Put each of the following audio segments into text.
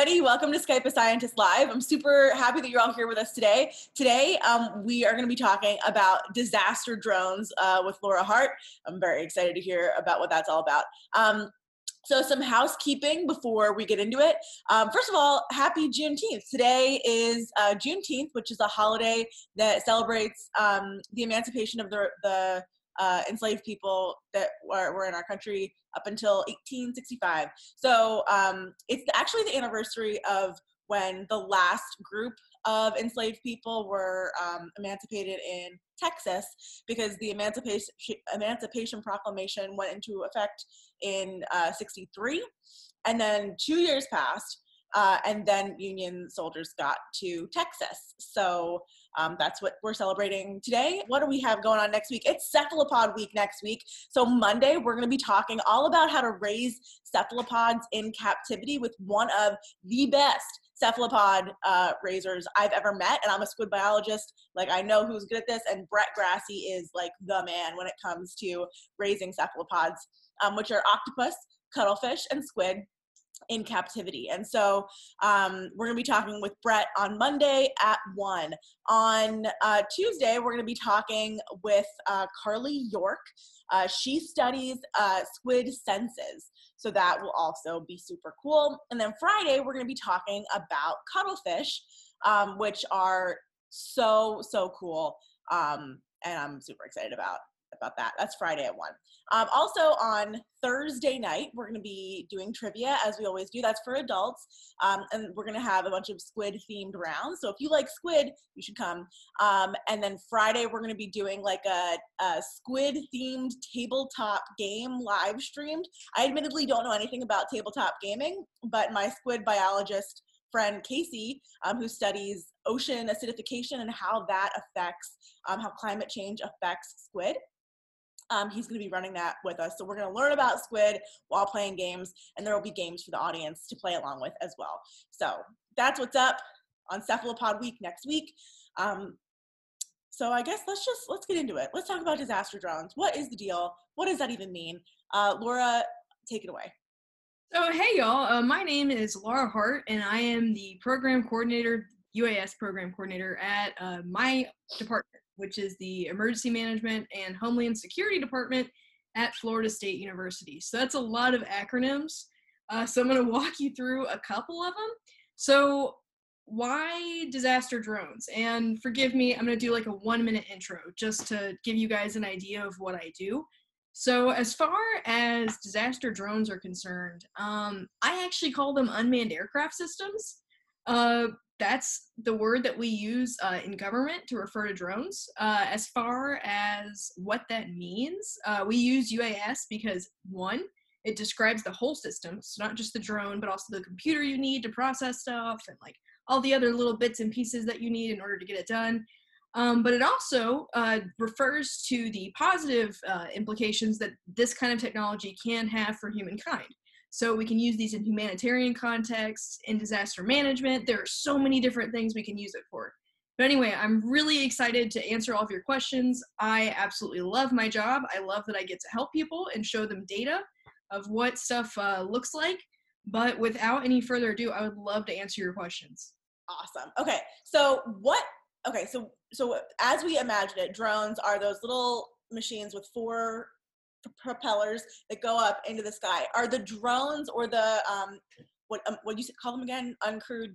everybody. Welcome to Skype a Scientist Live. I'm super happy that you're all here with us today. Today, um, we are going to be talking about disaster drones uh, with Laura Hart. I'm very excited to hear about what that's all about. Um, so, some housekeeping before we get into it. Um, first of all, happy Juneteenth. Today is uh, Juneteenth, which is a holiday that celebrates um, the emancipation of the, the uh, enslaved people that were, were, in our country up until 1865. So um, it's actually the anniversary of when the last group of enslaved people were um, emancipated in Texas because the Emancipation, Emancipation Proclamation went into effect in uh, 63. And then two years passed, uh, and then Union soldiers got to Texas. So um, that's what we're celebrating today. What do we have going on next week? It's Cephalopod Week next week. So, Monday, we're going to be talking all about how to raise cephalopods in captivity with one of the best cephalopod uh, raisers I've ever met. And I'm a squid biologist. Like, I know who's good at this. And Bret Grasse is like the man when it comes to raising cephalopods, um, which are octopus, cuttlefish, and squid in captivity. And so um, we're going to be talking with Bret on Monday at 1. On uh, Tuesday, we're going to be talking with uh, Carly York. Uh, she studies uh, squid senses. So that will also be super cool. And then Friday, we're going to be talking about cuttlefish, um, which are so, so cool. Um, and I'm super excited about about that. That's Friday at 1. Um, also on Thursday night, we're going to be doing trivia as we always do. That's for adults. Um, and we're going to have a bunch of squid themed rounds. So if you like squid, you should come. Um, and then Friday, we're going to be doing like a, a squid themed tabletop game live streamed. I admittedly don't know anything about tabletop gaming, but my squid biologist friend Casey, um, who studies ocean acidification and how that affects um, how climate change affects squid. Um, he's going to be running that with us. So we're going to learn about squid while playing games, and there will be games for the audience to play along with as well. So that's what's up on Cephalopod Week next week. Um, so I guess let's just let's get into it. Let's talk about disaster drones. What is the deal? What does that even mean? Uh, Laura, take it away. So hey y'all, uh, my name is Laura Hart, and I am the program coordinator, UAS program coordinator at uh, my department which is the Emergency Management and Homeland Security Department at Florida State University. So that's a lot of acronyms. Uh, so I'm going to walk you through a couple of them. So, why disaster drones? And forgive me, I'm going to do like a one minute intro just to give you guys an idea of what I do. So, as far as disaster drones are concerned, um, I actually call them unmanned aircraft systems. Uh, that's the word that we use uh, in government to refer to drones. Uh, as far as what that means, uh, we use UAS because one, it describes the whole system, so not just the drone, but also the computer you need to process stuff and like all the other little bits and pieces that you need in order to get it done. Um, but it also uh, refers to the positive uh, implications that this kind of technology can have for humankind. So we can use these in humanitarian contexts, in disaster management. There are so many different things we can use it for. But anyway, I'm really excited to answer all of your questions. I absolutely love my job. I love that I get to help people and show them data of what stuff uh, looks like. But without any further ado, I would love to answer your questions. Awesome. Okay, so what? Okay, so so as we imagine it, drones are those little machines with four propellers that go up into the sky. Are the drones or the um, what um, what you call them again? Uncrewed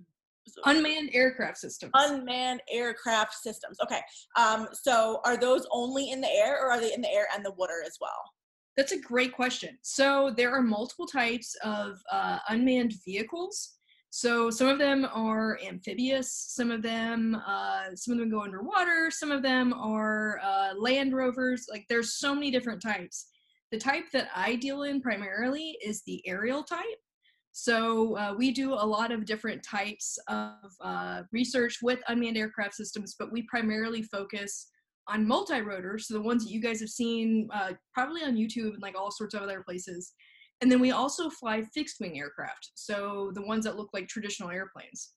unmanned aircraft systems. unmanned aircraft systems. Okay um so are those only in the air or are they in the air and the water as well? That's a great question. So there are multiple types of uh, unmanned vehicles. So some of them are amphibious some of them uh, some of them go underwater some of them are uh, land rovers. Like there's so many different types the type that I deal in primarily is the aerial type. So uh, we do a lot of different types of uh, research with unmanned aircraft systems, but we primarily focus on multi-rotor, so the ones that you guys have seen uh, probably on YouTube and like all sorts of other places. And then we also fly fixed wing aircraft, so the ones that look like traditional airplanes.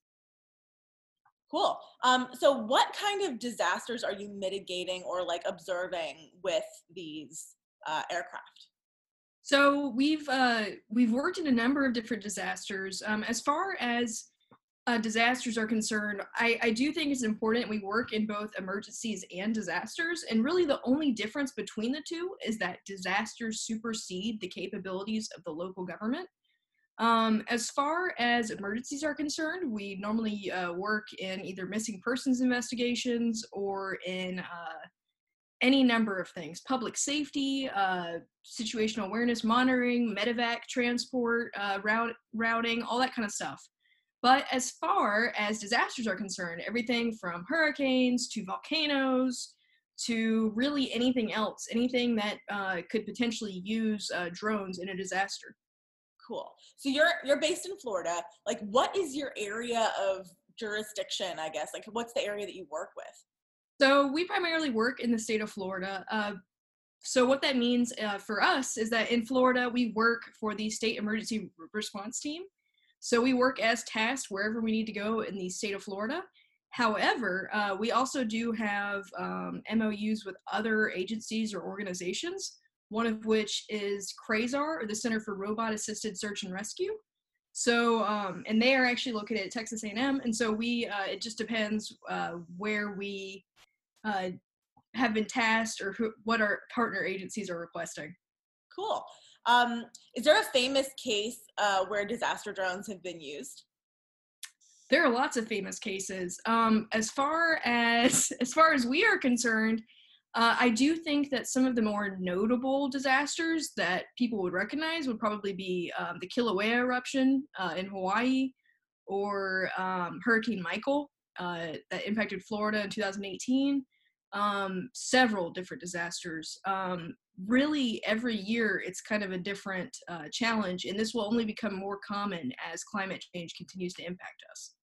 Cool. Um, so what kind of disasters are you mitigating or like observing with these uh, aircraft? So we've uh, we've worked in a number of different disasters. Um, as far as uh, disasters are concerned, I, I do think it's important we work in both emergencies and disasters. And really, the only difference between the two is that disasters supersede the capabilities of the local government. Um, as far as emergencies are concerned, we normally uh, work in either missing persons investigations or in uh, any number of things public safety, uh, situational awareness monitoring, medevac transport, uh, route, routing, all that kind of stuff. But as far as disasters are concerned, everything from hurricanes to volcanoes to really anything else, anything that uh, could potentially use uh, drones in a disaster. Cool. So you're you're based in Florida. Like, what is your area of jurisdiction? I guess. Like, what's the area that you work with? So we primarily work in the state of Florida. Uh, so what that means uh, for us is that in Florida we work for the state emergency response team. So we work as tasked wherever we need to go in the state of Florida. However, uh, we also do have um, MOUs with other agencies or organizations, one of which is CRASAR, or the Center for Robot Assisted Search and Rescue. So, um, and they are actually located at Texas A&M, and so we, uh, it just depends uh, where we uh, have been tasked or who, what our partner agencies are requesting. Cool. Um, is there a famous case uh, where disaster drones have been used? There are lots of famous cases. Um, as far as as far as we are concerned, uh, I do think that some of the more notable disasters that people would recognize would probably be um, the Kilauea eruption uh, in Hawaii or um, Hurricane Michael uh, that impacted Florida in 2018. Um, several different disasters. Um, really every year it's kind of a different uh, challenge and this will only become more common as climate change continues to impact us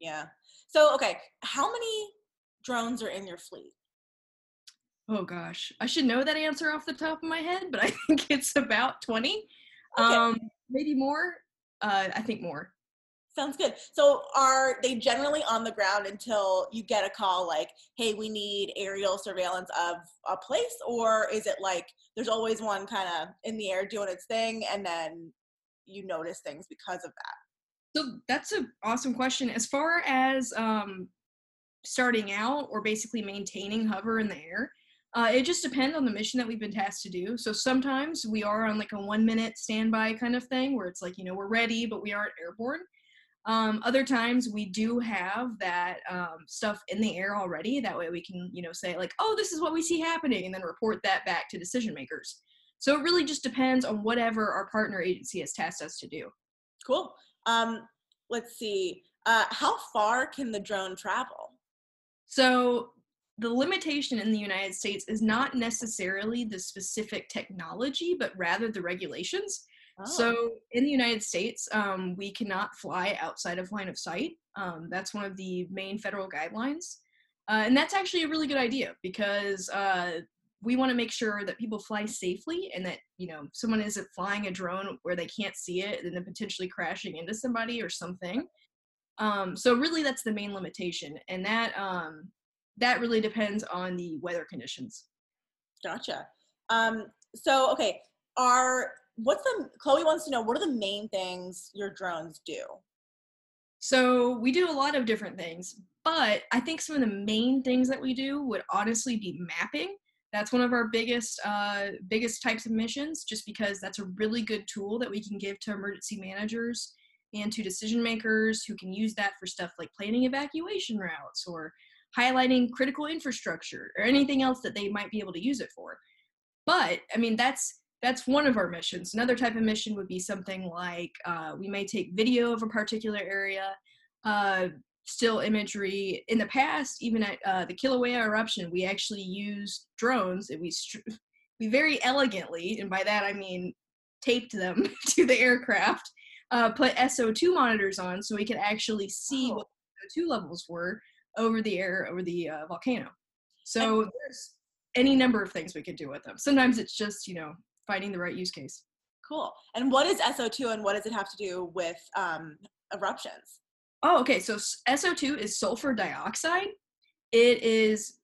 yeah so okay how many drones are in your fleet oh gosh i should know that answer off the top of my head but i think it's about 20 okay. um maybe more uh i think more Sounds good. So are they generally on the ground until you get a call like, hey, we need aerial surveillance of a place? Or is it like there's always one kind of in the air doing its thing and then you notice things because of that? So that's an awesome question. As far as um, starting out or basically maintaining hover in the air, uh, it just depends on the mission that we've been tasked to do. So sometimes we are on like a one minute standby kind of thing where it's like, you know, we're ready, but we aren't airborne. Um, other times we do have that um, stuff in the air already. That way we can, you know, say like, oh, this is what we see happening, and then report that back to decision makers. So it really just depends on whatever our partner agency has tasked us to do. Cool. Um, let's see. Uh, how far can the drone travel? So the limitation in the United States is not necessarily the specific technology, but rather the regulations. So oh. in the United States, um, we cannot fly outside of line of sight. Um, that's one of the main federal guidelines. Uh, and that's actually a really good idea because uh, we want to make sure that people fly safely and that, you know, someone isn't flying a drone where they can't see it and then potentially crashing into somebody or something. Um, so really that's the main limitation. And that, um, that really depends on the weather conditions. Gotcha. Um, so, okay, are what's the Chloe wants to know what are the main things your drones do? So we do a lot of different things, but I think some of the main things that we do would honestly be mapping. That's one of our biggest uh, biggest types of missions, just because that's a really good tool that we can give to emergency managers and to decision makers who can use that for stuff like planning evacuation routes or highlighting critical infrastructure or anything else that they might be able to use it for. But I mean, that's that's one of our missions. Another type of mission would be something like uh, we may take video of a particular area, uh, still imagery. In the past, even at uh, the Kilauea eruption, we actually used drones and we we very elegantly, and by that I mean taped them to the aircraft, uh, put SO2 monitors on so we could actually see oh. what the SO2 levels were over the air over the uh, volcano. So there's any number of things we could do with them. Sometimes it's just you know finding the right use case. Cool. And what is SO2 and what does it have to do with um, eruptions? Oh, okay. So SO2 is sulfur dioxide. It is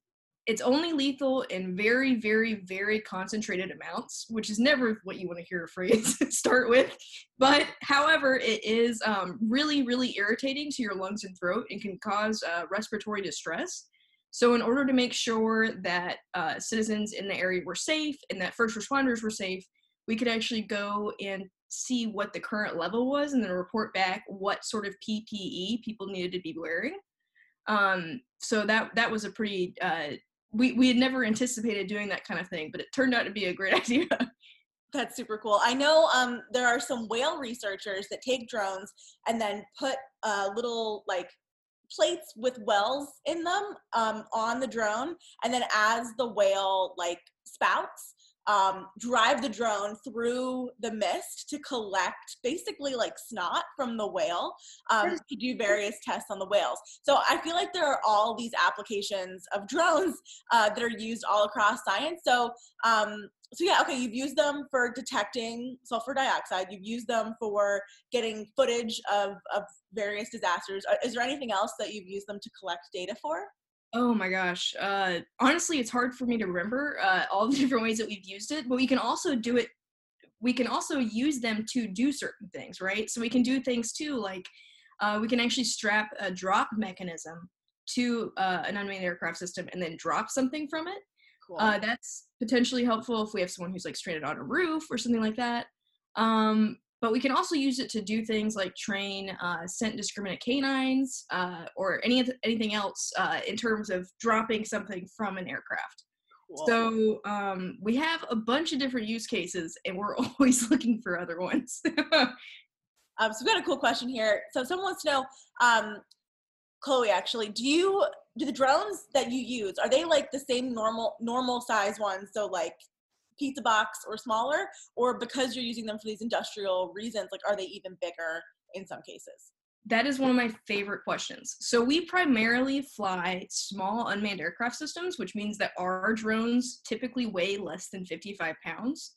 it's only lethal in very, very, very concentrated amounts, which is never what you want to hear a phrase start with. But however, it is um, really, really irritating to your lungs and throat and can cause uh, respiratory distress. So, in order to make sure that uh, citizens in the area were safe and that first responders were safe, we could actually go and see what the current level was and then report back what sort of PPE people needed to be wearing. Um, so that that was a pretty uh, we we had never anticipated doing that kind of thing, but it turned out to be a great idea. That's super cool. I know um, there are some whale researchers that take drones and then put uh, little like plates with wells in them um, on the drone, and then as the whale like spouts, um, drive the drone through the mist to collect basically like snot from the whale um, to do various tests on the whales. So I feel like there are all these applications of drones uh, that are used all across science. So um, so yeah, okay, you've used them for detecting sulfur dioxide. You've used them for getting footage of, of various disasters. Uh, is there anything else that you've used them to collect data for? Oh my gosh. Uh, honestly, it's hard for me to remember uh, all the different ways that we've used it, but we can also do it. We can also use them to do certain things, right? So we can do things too, like uh, we can actually strap a drop mechanism to uh, an unmanned aircraft system and then drop something from it. Cool. Uh, that's potentially helpful if we have someone who's like stranded on a roof or something like that. Um, but we can also use it to do things like train uh, scent discriminate canines uh, or any anything else uh, in terms of dropping something from an aircraft. Cool. So um, we have a bunch of different use cases, and we're always looking for other ones. um, so we've got a cool question here. So someone wants to know, um, Chloe, actually, do you do the drones that you use are they like the same normal normal size ones? So like pizza box or smaller or because you're using them for these industrial reasons like are they even bigger in some cases that is one of my favorite questions. So we primarily fly small unmanned aircraft systems, which means that our drones typically weigh less than 55 pounds.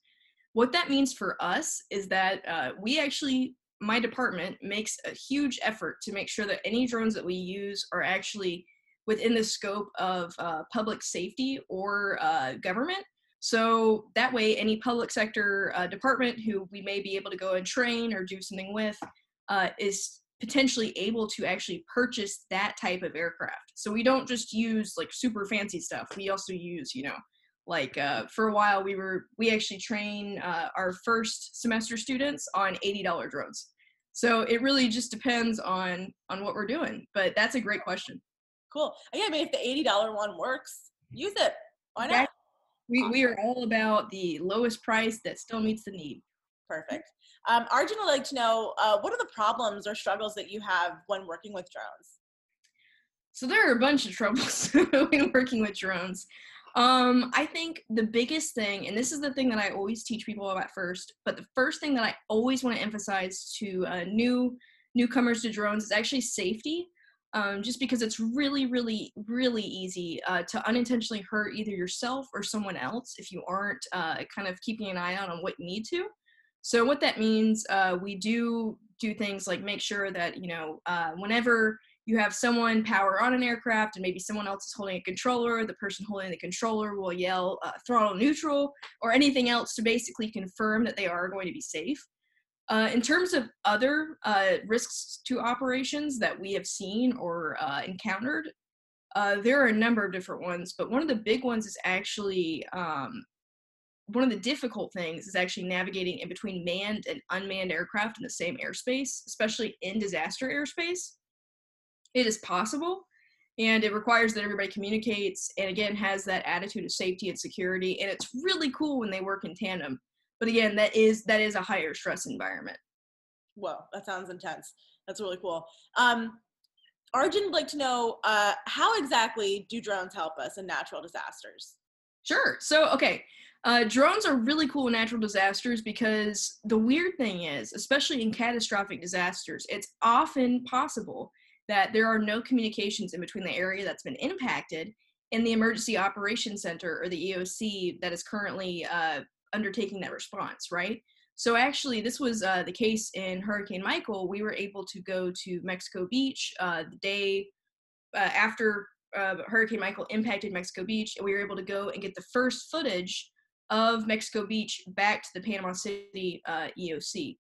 What that means for us is that uh, we actually, my department makes a huge effort to make sure that any drones that we use are actually within the scope of uh, public safety or uh, government. So that way, any public sector uh, department who we may be able to go and train or do something with uh, is potentially able to actually purchase that type of aircraft. So we don't just use like super fancy stuff. We also use, you know, like uh, for a while we were we actually train uh, our first semester students on eighty dollar drones. So it really just depends on on what we're doing. But that's a great question. Cool. Yeah, I mean, if the eighty dollar one works, use it. Why not? We, awesome. we are all about the lowest price that still meets the need. Perfect. Um, Arjun would like to know uh, what are the problems or struggles that you have when working with drones? So there are a bunch of troubles when working with drones. Um, I think the biggest thing, and this is the thing that I always teach people about first, but the first thing that I always want to emphasize to uh, new newcomers to drones is actually safety um, just because it's really, really, really easy uh, to unintentionally hurt either yourself or someone else if you aren't uh, kind of keeping an eye out on what you need to. So what that means, uh, we do do things like make sure that you know uh, whenever you have someone power on an aircraft and maybe someone else is holding a controller, the person holding the controller will yell uh, throttle neutral or anything else to basically confirm that they are going to be safe. Uh, in terms of other uh, risks to operations that we have seen or uh, encountered, uh, there are a number of different ones, but one of the big ones is actually um, one of the difficult things is actually navigating in between manned and unmanned aircraft in the same airspace, especially in disaster airspace. It is possible, and it requires that everybody communicates and again has that attitude of safety and security. And it's really cool when they work in tandem but again, that is that is a higher stress environment. Whoa, that sounds intense. That's really cool. Um, Arjun would like to know uh, how exactly do drones help us in natural disasters? Sure. So, okay, uh, drones are really cool in natural disasters because the weird thing is, especially in catastrophic disasters, it's often possible that there are no communications in between the area that's been impacted and the emergency operations center or the EOC that is currently uh, undertaking that response, right? So actually, this was uh, the case in Hurricane Michael. We were able to go to Mexico Beach uh, the day uh, after uh, Hurricane Michael impacted Mexico Beach, and we were able to go and get the first footage of Mexico Beach back to the Panama City uh, EOC,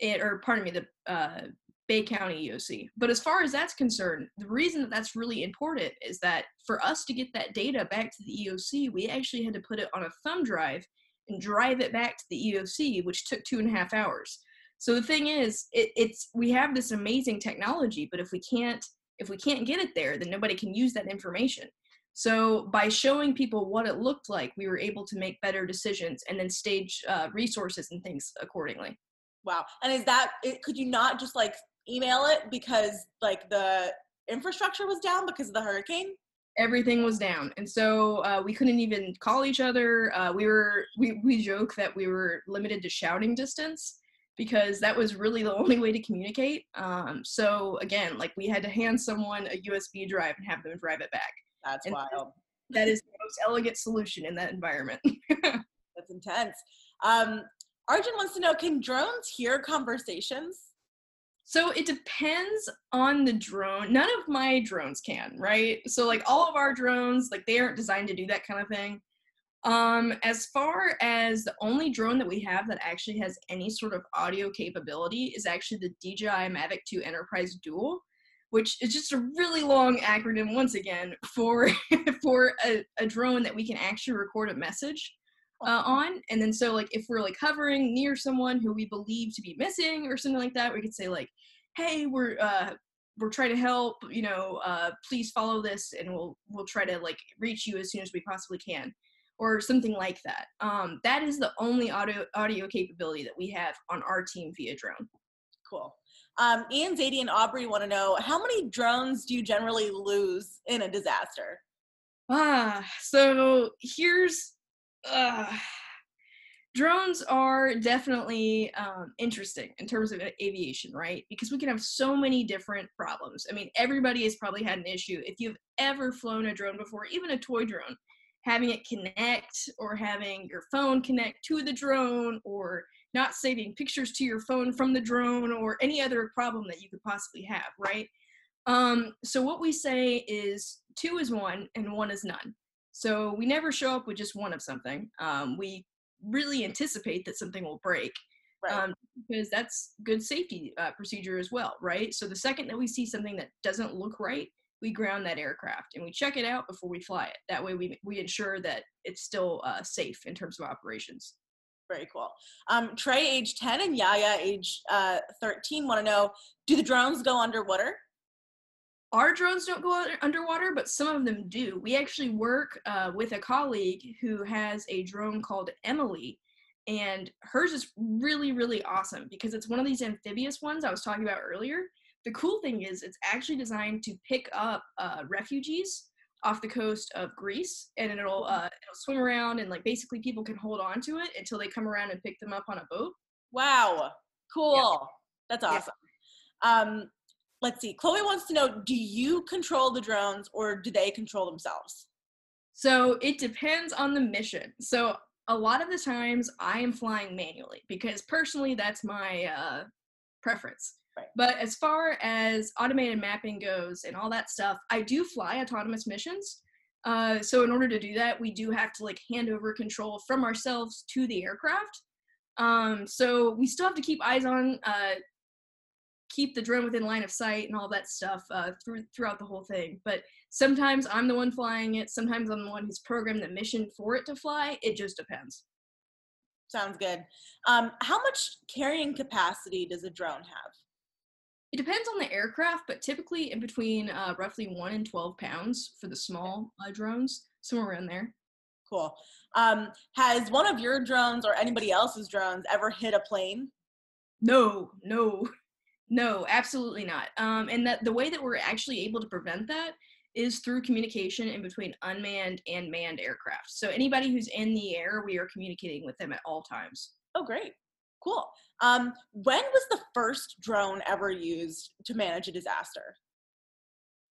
it, or pardon me, the uh, Bay County EOC. But as far as that's concerned, the reason that that's really important is that for us to get that data back to the EOC, we actually had to put it on a thumb drive and drive it back to the EOC, which took two and a half hours. So the thing is, it, it's we have this amazing technology, but if we can't if we can't get it there, then nobody can use that information. So by showing people what it looked like, we were able to make better decisions and then stage uh, resources and things accordingly. Wow. And is that could you not just like email it because like the infrastructure was down because of the hurricane? Everything was down. And so uh, we couldn't even call each other. Uh, we were we, we joke that we were limited to shouting distance because that was really the only way to communicate. Um, so again like we had to hand someone a usb drive and have them drive it back. That's and wild. that is the most elegant solution in that environment. That's intense. Um, arjun wants to know can drones hear conversations so it depends on the drone. None of my drones can, right? So like all of our drones, like they aren't designed to do that kind of thing. Um, as far as the only drone that we have that actually has any sort of audio capability is actually the DJI Mavic 2 Enterprise Dual, which is just a really long acronym once again for for a, a drone that we can actually record a message uh, on. And then so like if we're like hovering near someone who we believe to be missing or something like that, we could say like, hey, we're uh we're trying to help, you know, uh please follow this and we'll we'll try to like reach you as soon as we possibly can. Or something like that. Um, that is the only audio audio capability that we have on our team via drone. Cool. Um, Ian, Zadie, and Aubrey want to know how many drones do you generally lose in a disaster? Ah, so here's uh, drones are definitely um, interesting in terms of aviation, right? Because we can have so many different problems. I mean, everybody has probably had an issue. If you've ever flown a drone before, even a toy drone, having it connect or having your phone connect to the drone or not saving pictures to your phone from the drone or any other problem that you could possibly have, right? Um, so what we say is two is one and one is none. So we never show up with just one of something. Um, we really anticipate that something will break. Right. Um, because that's good safety uh, procedure as well, right? So the second that we see something that doesn't look right, we ground that aircraft and we check it out before we fly it. That way, we we ensure that it's still uh, safe in terms of operations. Very cool. Um, Trey, age ten, and Yaya, age uh, thirteen, want to know: Do the drones go underwater? Our drones don't go underwater, but some of them do. We actually work uh, with a colleague who has a drone called Emily, and hers is really, really awesome because it's one of these amphibious ones I was talking about earlier. The cool thing is, it's actually designed to pick up uh, refugees off the coast of Greece, and it'll uh, it'll swim around, and like basically people can hold on to it until they come around and pick them up on a boat. Wow, cool! Yeah. That's awesome. Yeah. Um, let's see. Chloe wants to know do you control the drones or do they control themselves? So it depends on the mission. So a lot of the times I am flying manually because personally that's my uh, preference. Right. But as far as automated mapping goes and all that stuff, I do fly autonomous missions. Uh, so in order to do that, we do have to like hand over control from ourselves to the aircraft. Um, so we still have to keep eyes on uh, keep the drone within line of sight and all that stuff uh, through, throughout the whole thing. But sometimes I'm the one flying it. Sometimes I'm the one who's programmed the mission for it to fly. It just depends. Sounds good. Um, how much carrying capacity does a drone have? It depends on the aircraft, but typically in between uh, roughly one and 12 pounds for the small uh, drones, somewhere around there. Cool. Um, has one of your drones or anybody else's drones ever hit a plane? No, no. No, absolutely not. Um, and that the way that we're actually able to prevent that is through communication in between unmanned and manned aircraft. So anybody who's in the air, we are communicating with them at all times. Oh, great. Cool. Um, when was the first drone ever used to manage a disaster?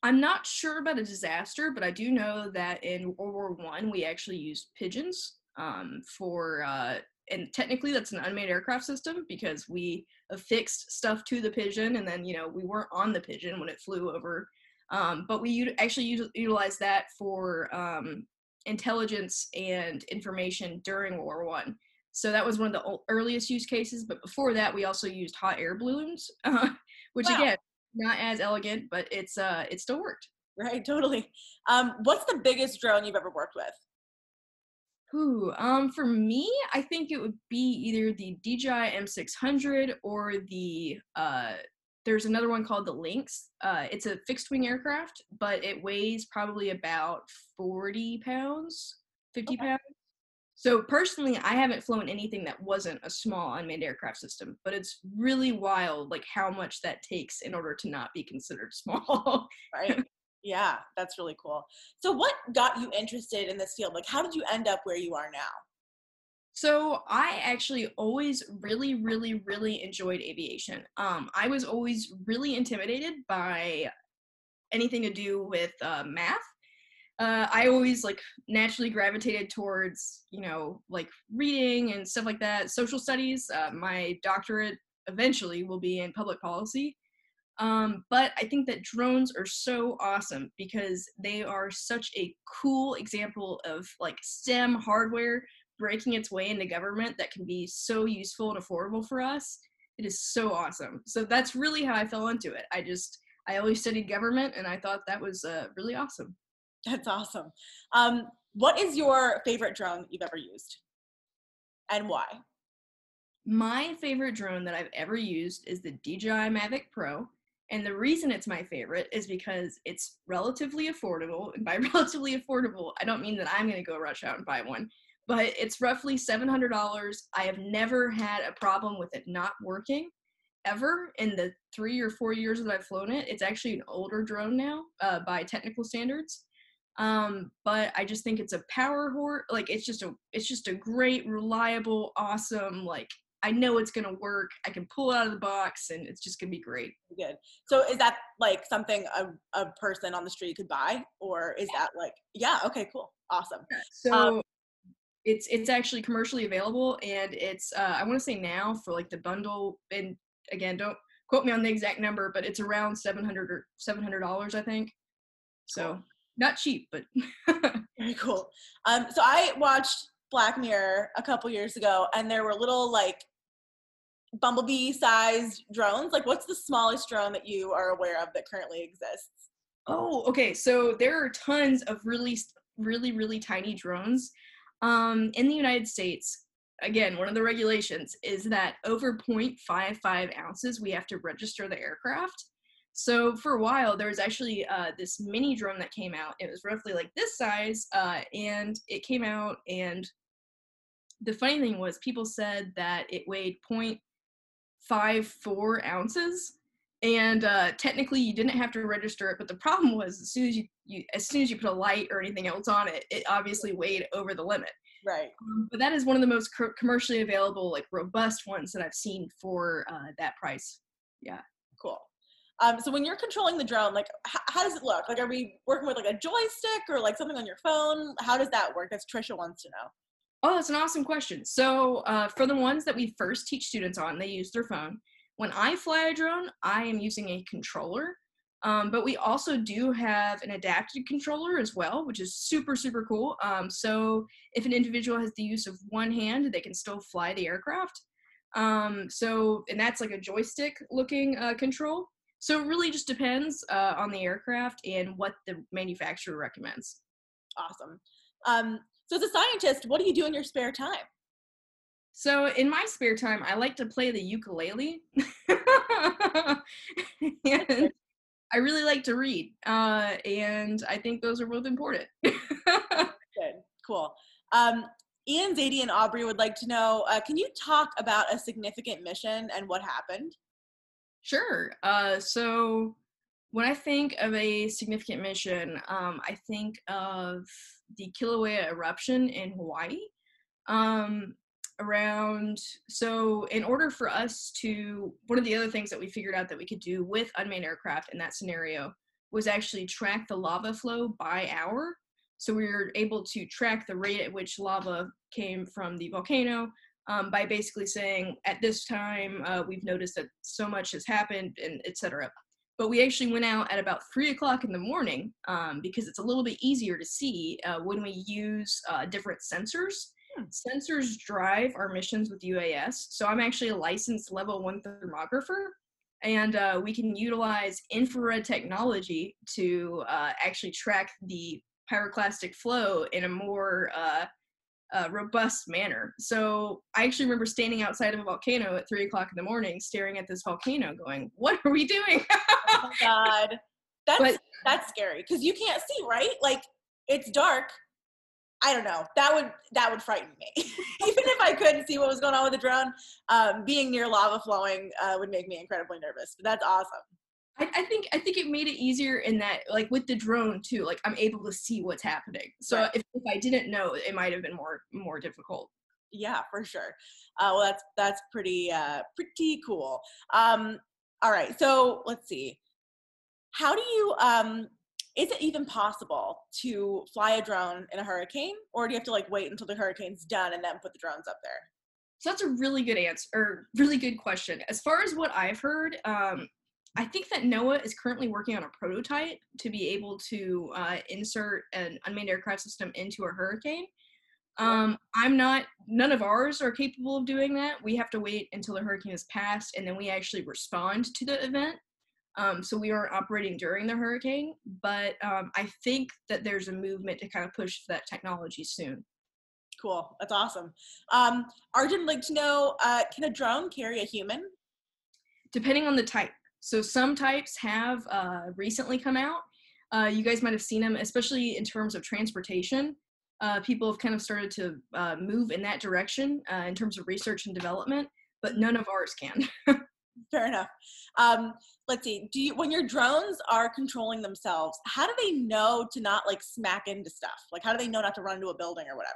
I'm not sure about a disaster, but I do know that in World War One we actually used pigeons um, for uh, and technically that's an unmanned aircraft system because we affixed stuff to the pigeon and then you know we weren't on the pigeon when it flew over Um, but we u- actually u- utilize that for um, intelligence and information during World War One. So that was one of the o- earliest use cases. But before that, we also used hot air balloons, uh, which Wow. again, not as elegant, but it's uh, it still worked. Right, totally. Um, what's the biggest drone you've ever worked with? Ooh, um, for me, I think it would be either the DJI M600 or the uh, there's another one called the Lynx. Uh, it's a fixed wing aircraft, but it weighs probably about 40 pounds, 50 Okay. pounds. So personally, I haven't flown anything that wasn't a small unmanned aircraft system, but it's really wild, like how much that takes in order to not be considered small. Right. Yeah, that's really cool. So, what got you interested in this field? Like, how did you end up where you are now? So I actually always really, really, really enjoyed aviation. Um, I was always really intimidated by anything to do with uh, math. Uh, I always like naturally gravitated towards you know like reading and stuff like that. Social studies. Uh, my doctorate eventually will be in public policy. Um, but I think that drones are so awesome because they are such a cool example of like STEM hardware breaking its way into government that can be so useful and affordable for us. It is so awesome. So that's really how I fell into it. I just I always studied government and I thought that was uh, really awesome. That's awesome. Um, what is your favorite drone you've ever used, and why? My favorite drone that I've ever used is the DJI Mavic Pro. And the reason it's my favorite is because it's relatively affordable. And by relatively affordable, I don't mean that I'm going to go rush out and buy one, but it's roughly $700. I have never had a problem with it not working ever in the three or four years that I've flown it. It's actually an older drone now uh, by technical standards. Um, but I just think it's a power horse. Like it's just a, it's just a great, reliable, awesome. Like I know it's gonna work. I can pull it out of the box, and it's just gonna be great. Good. So, is that like something a, a person on the street could buy, or is that like, yeah, okay, cool, awesome. So it's it's actually commercially available, and it's uh, I want to say now for like the bundle. And again, don't quote me on the exact number, but it's around seven hundred or seven hundred dollars, I think. So Cool. not cheap, but Very cool. Um, so I watched Black Mirror a couple years ago, and there were little like bumblebee-sized drones. Like, what's the smallest drone that you are aware of that currently exists? Oh, okay. So there are tons of really, really, really tiny drones. Um, in the United States, again, one of the regulations is that over 0.55 ounces, we have to register the aircraft. So for a while, there was actually uh, this mini drone that came out. It was roughly like this size, uh, and it came out. And the funny thing was, people said that it weighed 0.54 ounces and uh, technically you didn't have to register it but the problem was as soon as you, you as soon as you put a light or anything else on it it obviously weighed over the limit Right. um, but that is one of the most co- commercially available like robust ones that i've seen for uh, that price Yeah, Cool. Um, so when you're controlling the drone, like h- how does it look? Like, are we working with like a joystick or like something on your phone? How does that work? That's Trisha wants to know. Oh that's an awesome question so uh, for the ones that we first teach students on they use their phone when i fly a drone i am using a controller um, but we also do have an adapted controller as well, which is super, super cool. Um, so if an individual has the use of one hand, they can still fly the aircraft. Um, so, and that's like a joystick looking uh, control. So it really just depends uh, on the aircraft and what the manufacturer recommends. Awesome. Um, so as a scientist, what do you do in your spare time? So in my spare time, I like to play the ukulele. and I really like to read. Uh, and I think those are both important. Good. Cool. Um, Ian, Zadie, and Aubrey would like to know, uh, can you talk about a significant mission and what happened? Sure. Uh, so when I think of a significant mission, um, I think of the Kilauea eruption in Hawaii. Um, around so in order for us to one of the other things that we figured out that we could do with unmanned aircraft in that scenario was actually track the lava flow by hour so we were able to track the rate at which lava came from the volcano um, by basically saying at this time uh, we've noticed that so much has happened and etc but we actually went out at about three o'clock in the morning um, because it's a little bit easier to see uh, when we use uh, different sensors. Hmm. Sensors drive our missions with UAS. So I'm actually a licensed level one thermographer, and uh, we can utilize infrared technology to uh, actually track the pyroclastic flow in a more uh, robust manner. So I actually remember standing outside of a volcano at three o'clock in the morning, staring at this volcano, going, "What are we doing?" oh god, that's but, that's scary because you can't see, right? Like it's dark. I don't know. That would that would frighten me. Even if I couldn't see what was going on with the drone, um, being near lava flowing uh, would make me incredibly nervous. But that's awesome. I, I, think I think it made it easier in that like with the drone too, like I'm able to see what's happening. So right. if, if I didn't know, it might have been more more difficult. Yeah, for sure. Uh, well, that's that's pretty uh, pretty cool. Um, all right, so let's see. How do you um, is it even possible to fly a drone in a hurricane, or do you have to like wait until the hurricane's done and then put the drones up there? So that's a really good answer, or really good question. As far as what I've heard, um, I think that NOAA is currently working on a prototype to be able to uh, insert an unmanned aircraft system into a hurricane. Um, I'm not, none of ours are capable of doing that. We have to wait until the hurricane has passed and then we actually respond to the event. Um, so we aren't operating during the hurricane, but um, I think that there's a movement to kind of push that technology soon. Cool, that's awesome. Um, Arjun, like to know, uh, can a drone carry a human? Depending on the type. So some types have uh, recently come out. Uh, you guys might have seen them, especially in terms of transportation. Uh, people have kind of started to uh, move in that direction uh, in terms of research and development, but none of ours can. Fair enough. Um, let's see. Do you, when your drones are controlling themselves, how do they know to not like smack into stuff? Like, how do they know not to run into a building or whatever?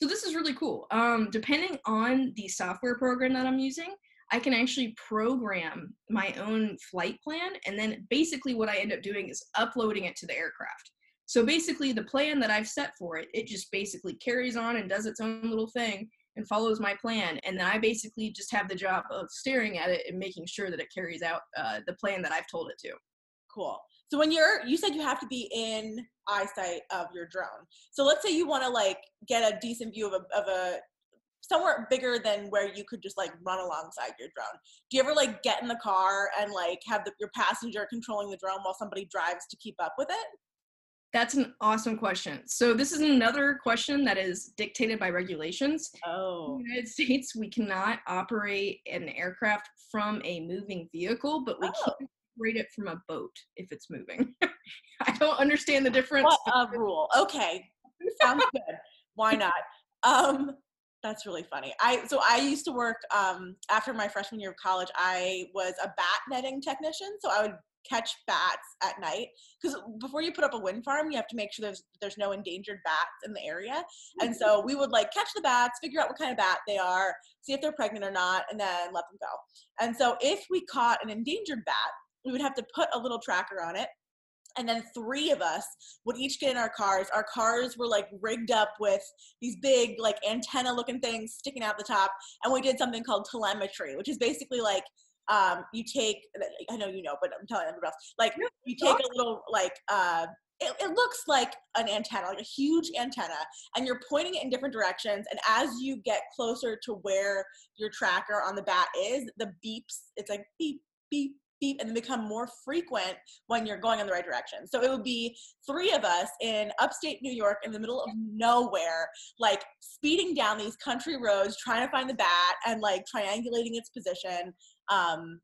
So this is really cool. Um, depending on the software program that I'm using, I can actually program my own flight plan. And then basically what I end up doing is uploading it to the aircraft. So basically the plan that I've set for it, it just basically carries on and does its own little thing and follows my plan. And then I basically just have the job of staring at it and making sure that it carries out uh, the plan that I've told it to. Cool. So when you're, you said you have to be in eyesight of your drone. So let's say you want to like get a decent view of a, of a somewhere bigger than where you could just like run alongside your drone. Do you ever like get in the car and like have the, your passenger controlling the drone while somebody drives to keep up with it? That's an awesome question. So this is another question that is dictated by regulations. Oh. In the United States, we cannot operate an aircraft from a moving vehicle, but we oh. can operate it from a boat if it's moving. I don't understand the difference. What a rule. Okay. Sounds good. Why not? Um, that's really funny. I so I used to work um, after my freshman year of college. I was a bat netting technician, so I would catch bats at night because before you put up a wind farm, you have to make sure there's there's no endangered bats in the area. And so we would like catch the bats, figure out what kind of bat they are, see if they're pregnant or not, and then let them go. And so if we caught an endangered bat, we would have to put a little tracker on it and then three of us would each get in our cars our cars were like rigged up with these big like antenna looking things sticking out the top and we did something called telemetry which is basically like um, you take i know you know but i'm telling everybody else like you take a little like uh, it, it, looks like an antenna, like a huge antenna, and you're pointing it in different directions. And as you get closer to where your tracker on the bat is, the beeps, it's like beep, beep, and then become more frequent when you're going in the right direction. So it would be three of us in upstate New York in the middle of nowhere, like speeding down these country roads, trying to find the bat and like triangulating its position. Um,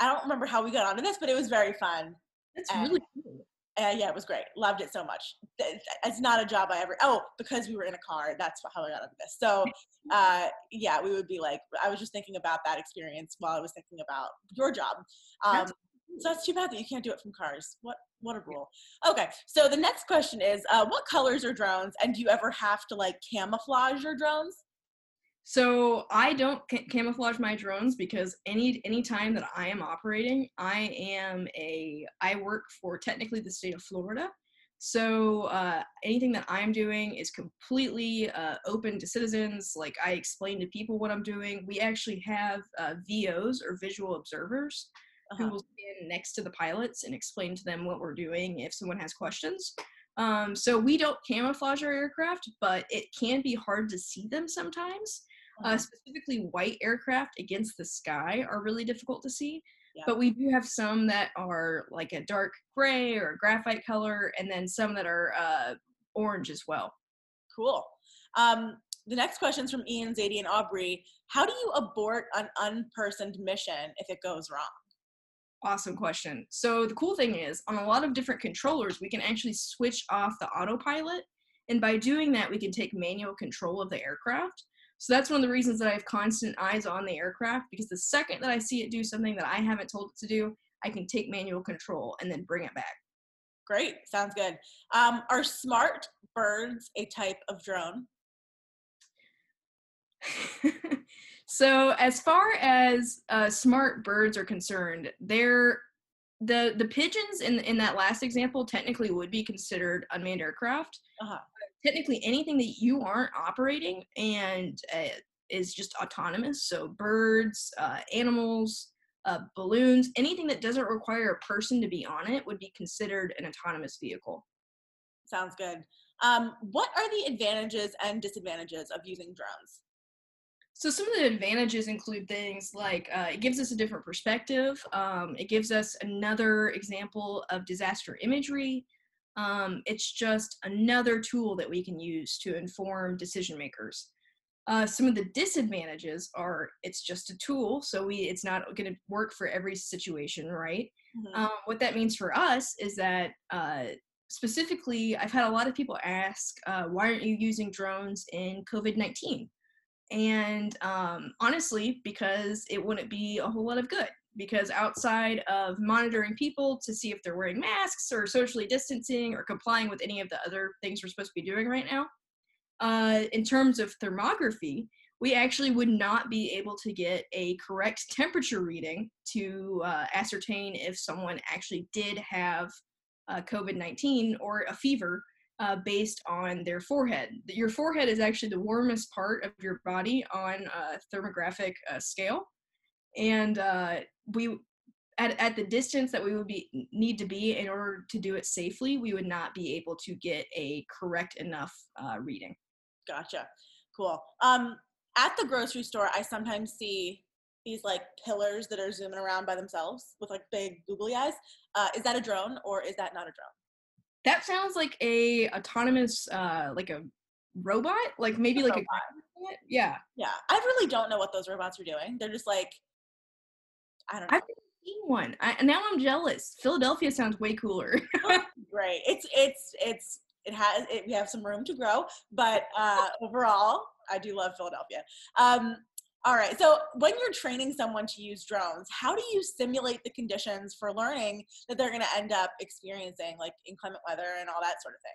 I don't remember how we got onto this, but it was very fun. That's and, really cool. Uh, yeah, it was great. Loved it so much. It's not a job I ever. Oh, because we were in a car. That's how I got into this. So, uh, yeah, we would be like. I was just thinking about that experience while I was thinking about your job. Um, so that's too bad that you can't do it from cars. What what a rule. Okay, so the next question is, uh, what colors are drones, and do you ever have to like camouflage your drones? So I don't ca- camouflage my drones because any any time that I am operating, I am a I work for technically the state of Florida. So uh, anything that I'm doing is completely uh, open to citizens. Like I explain to people what I'm doing. We actually have uh, VOs or visual observers who will stand next to the pilots and explain to them what we're doing if someone has questions. Um, so we don't camouflage our aircraft, but it can be hard to see them sometimes. Uh, Uh-huh. specifically, white aircraft against the sky are really difficult to see. Yeah. But we do have some that are like a dark gray or a graphite color, and then some that are uh, orange as well. Cool. Um, the next question is from Ian, Zadie, and Aubrey. How do you abort an unpersoned mission if it goes wrong? Awesome question. So the cool thing is, on a lot of different controllers, we can actually switch off the autopilot, and by doing that, we can take manual control of the aircraft. So that's one of the reasons that I have constant eyes on the aircraft because the second that I see it do something that I haven't told it to do, I can take manual control and then bring it back. Great. Sounds good. Um, are smart birds a type of drone? so as far as uh, smart birds are concerned, they're the the pigeons in in that last example technically would be considered unmanned aircraft. Uh-huh. Technically, anything that you aren't operating and uh, is just autonomous. So birds, uh, animals, uh, balloons, anything that doesn't require a person to be on it would be considered an autonomous vehicle. Sounds good. Um, what are the advantages and disadvantages of using drones? So some of the advantages include things like uh, it gives us a different perspective. Um, it gives us another example of disaster imagery. Um, it's just another tool that we can use to inform decision makers. Uh, some of the disadvantages are it's just a tool, so we it's not going to work for every situation, right? Mhm. Um, what that means for us is that uh, specifically, I've had a lot of people ask, uh, why aren't you using drones in COVID 19? And um, honestly, because it wouldn't be a whole lot of good. Because outside of monitoring people to see if they're wearing masks or socially distancing or complying with any of the other things we're supposed to be doing right now, uh, in terms of thermography, we actually would not be able to get a correct temperature reading to uh, ascertain if someone actually did have uh, COVID 19 or a fever uh, based on their forehead. Your forehead is actually the warmest part of your body on a thermographic uh, scale. And uh, we, at, at the distance that we would be need to be in order to do it safely, we would not be able to get a correct enough uh, reading. Gotcha. Cool. Um, at the grocery store, I sometimes see these like pillars that are zooming around by themselves with like big googly eyes. Uh, is that a drone or is that not a drone? That sounds like a autonomous, uh, like a robot, like maybe like robot. a yeah. Yeah, I really don't know what those robots are doing. They're just like, I don't know. I've seen one. I, now I'm jealous. Philadelphia sounds way cooler. Great. It's it's it's it has it, we have some room to grow, but uh, overall, I do love Philadelphia. Um, all right. So when you're training someone to use drones, how do you simulate the conditions for learning that they're going to end up experiencing, like inclement weather and all that sort of thing?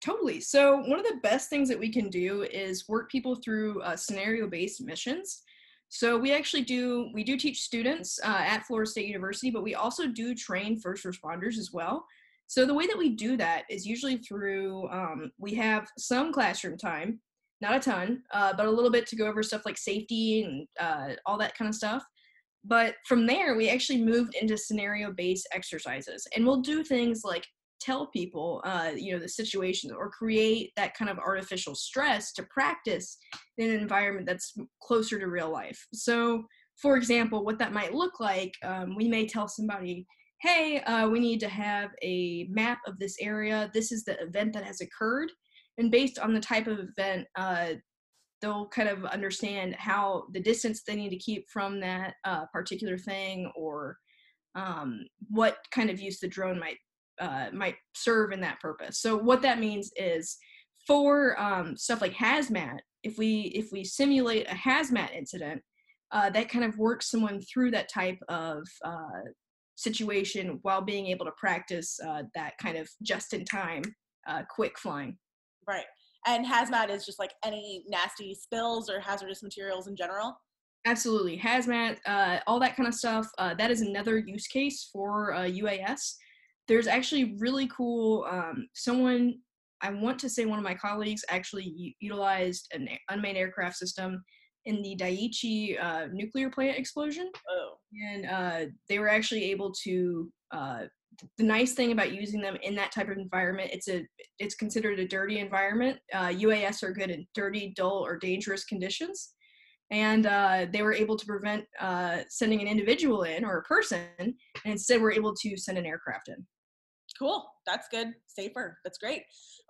Totally. So one of the best things that we can do is work people through uh, scenario-based missions. So we actually do we do teach students uh, at Florida State University, but we also do train first responders as well. So the way that we do that is usually through um, we have some classroom time, not a ton, uh, but a little bit to go over stuff like safety and uh, all that kind of stuff. But from there, we actually moved into scenario-based exercises, and we'll do things like tell people uh, you know the situation or create that kind of artificial stress to practice in an environment that's closer to real life. So for example what that might look like um, we may tell somebody hey uh, we need to have a map of this area. This is the event that has occurred. And based on the type of event uh, they'll kind of understand how the distance they need to keep from that uh, particular thing or um, what kind of use the drone might uh, might serve in that purpose. So what that means is for um, stuff like hazmat, if we if we simulate a hazmat incident, uh, that kind of works someone through that type of uh, situation while being able to practice uh, that kind of just in time uh, quick flying. Right. And hazmat is just like any nasty spills or hazardous materials in general. Absolutely, hazmat, uh, all that kind of stuff. Uh, that is another use case for uh, UAS. There's actually really cool. Um, someone, I want to say one of my colleagues actually utilized an unmanned aircraft system in the Daiichi uh, nuclear plant explosion. Oh. And uh, they were actually able to. Uh, the nice thing about using them in that type of environment, it's a it's considered a dirty environment. Uh, UAS are good in dirty, dull, or dangerous conditions, and uh, they were able to prevent uh, sending an individual in or a person, and instead were able to send an aircraft in. Cool. That's good. Safer. That's great.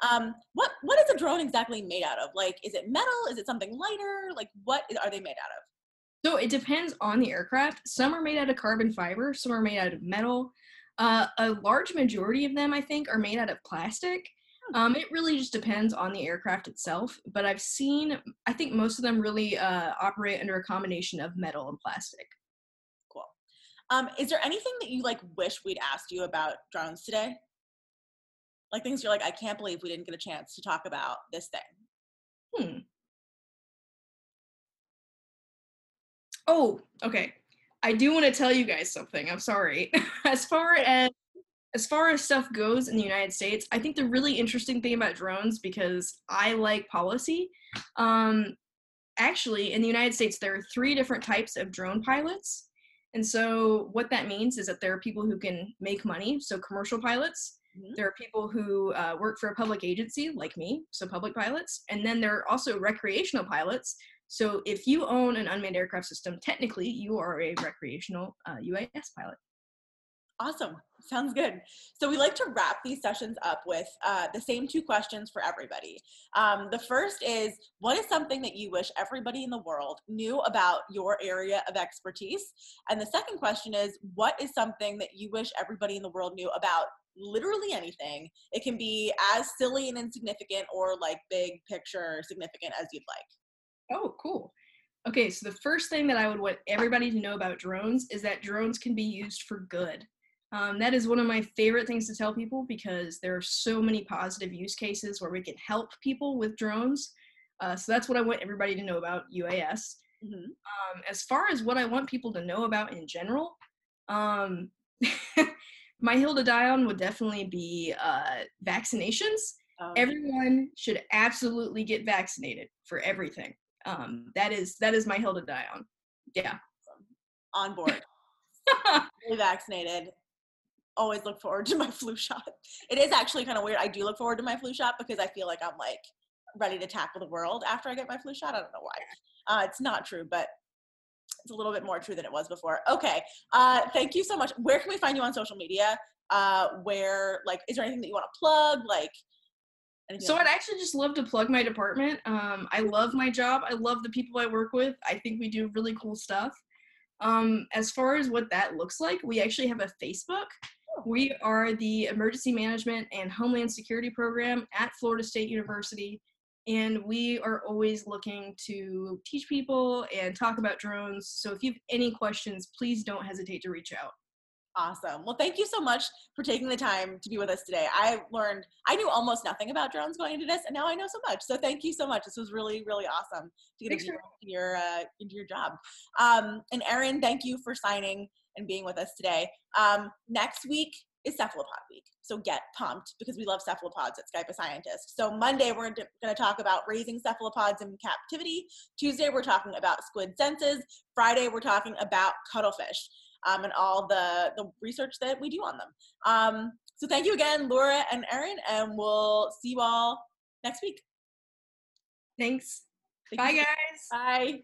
Um, what what is a drone exactly made out of? Like, is it metal? Is it something lighter? Like, what are they made out of? So it depends on the aircraft. Some are made out of carbon fiber. Some are made out of metal. Uh, a large majority of them, I think, are made out of plastic. Um, it really just depends on the aircraft itself, but I've seen, I think most of them really uh, operate under a combination of metal and plastic. Um, is there anything that you like wish we'd asked you about drones today? Like things you're like, I can't believe we didn't get a chance to talk about this thing. Hmm. Oh, okay. I do want to tell you guys something. I'm sorry. as far as as far as stuff goes in the United States, I think the really interesting thing about drones because I like policy. Um, actually, in the United States, there are three different types of drone pilots. And so, what that means is that there are people who can make money, so commercial pilots. Mm-hmm. There are people who uh, work for a public agency, like me, so public pilots. And then there are also recreational pilots. So, if you own an unmanned aircraft system, technically you are a recreational uh, UAS pilot. Awesome. Sounds good. So we like to wrap these sessions up with uh, the same two questions for everybody. Um, the first is, what is something that you wish everybody in the world knew about your area of expertise? And the second question is, what is something that you wish everybody in the world knew about literally anything? It can be as silly and insignificant or like big picture significant as you'd like. Oh, cool. Okay, so the first thing that I would want everybody to know about drones is that drones can be used for good. Um, that is one of my favorite things to tell people because there are so many positive use cases where we can help people with drones. Uh, so that's what I want everybody to know about UAS. Mm-hmm. Um, as far as what I want people to know about in general, um, my hill to die on would definitely be uh, vaccinations. Oh. Everyone should absolutely get vaccinated for everything. Um, that is that is my hill to die on. Yeah, on board. vaccinated always look forward to my flu shot. It is actually kind of weird. I do look forward to my flu shot because I feel like I'm like ready to tackle the world after I get my flu shot. I don't know why. Uh, it's not true, but it's a little bit more true than it was before. Okay. Uh, thank you so much. Where can we find you on social media? Uh, where like is there anything that you want to plug? Like so I'd actually just love to plug my department. Um, I love my job. I love the people I work with. I think we do really cool stuff. Um, as far as what that looks like, we actually have a Facebook. We are the Emergency Management and Homeland Security Program at Florida State University, and we are always looking to teach people and talk about drones. So if you have any questions, please don't hesitate to reach out. Awesome. Well, thank you so much for taking the time to be with us today. I learned, I knew almost nothing about drones going into this, and now I know so much. So thank you so much. This was really, really awesome to get into your uh, into your job. Um, and Erin, thank you for signing and being with us today. Um, next week is cephalopod week. So get pumped because we love cephalopods at Skype a Scientist. So Monday, we're going to talk about raising cephalopods in captivity. Tuesday, we're talking about squid senses. Friday, we're talking about cuttlefish um, and all the, the research that we do on them. Um, so thank you again, Laura and Erin, and we'll see you all next week. Thanks. Thank Bye, you. guys. Bye.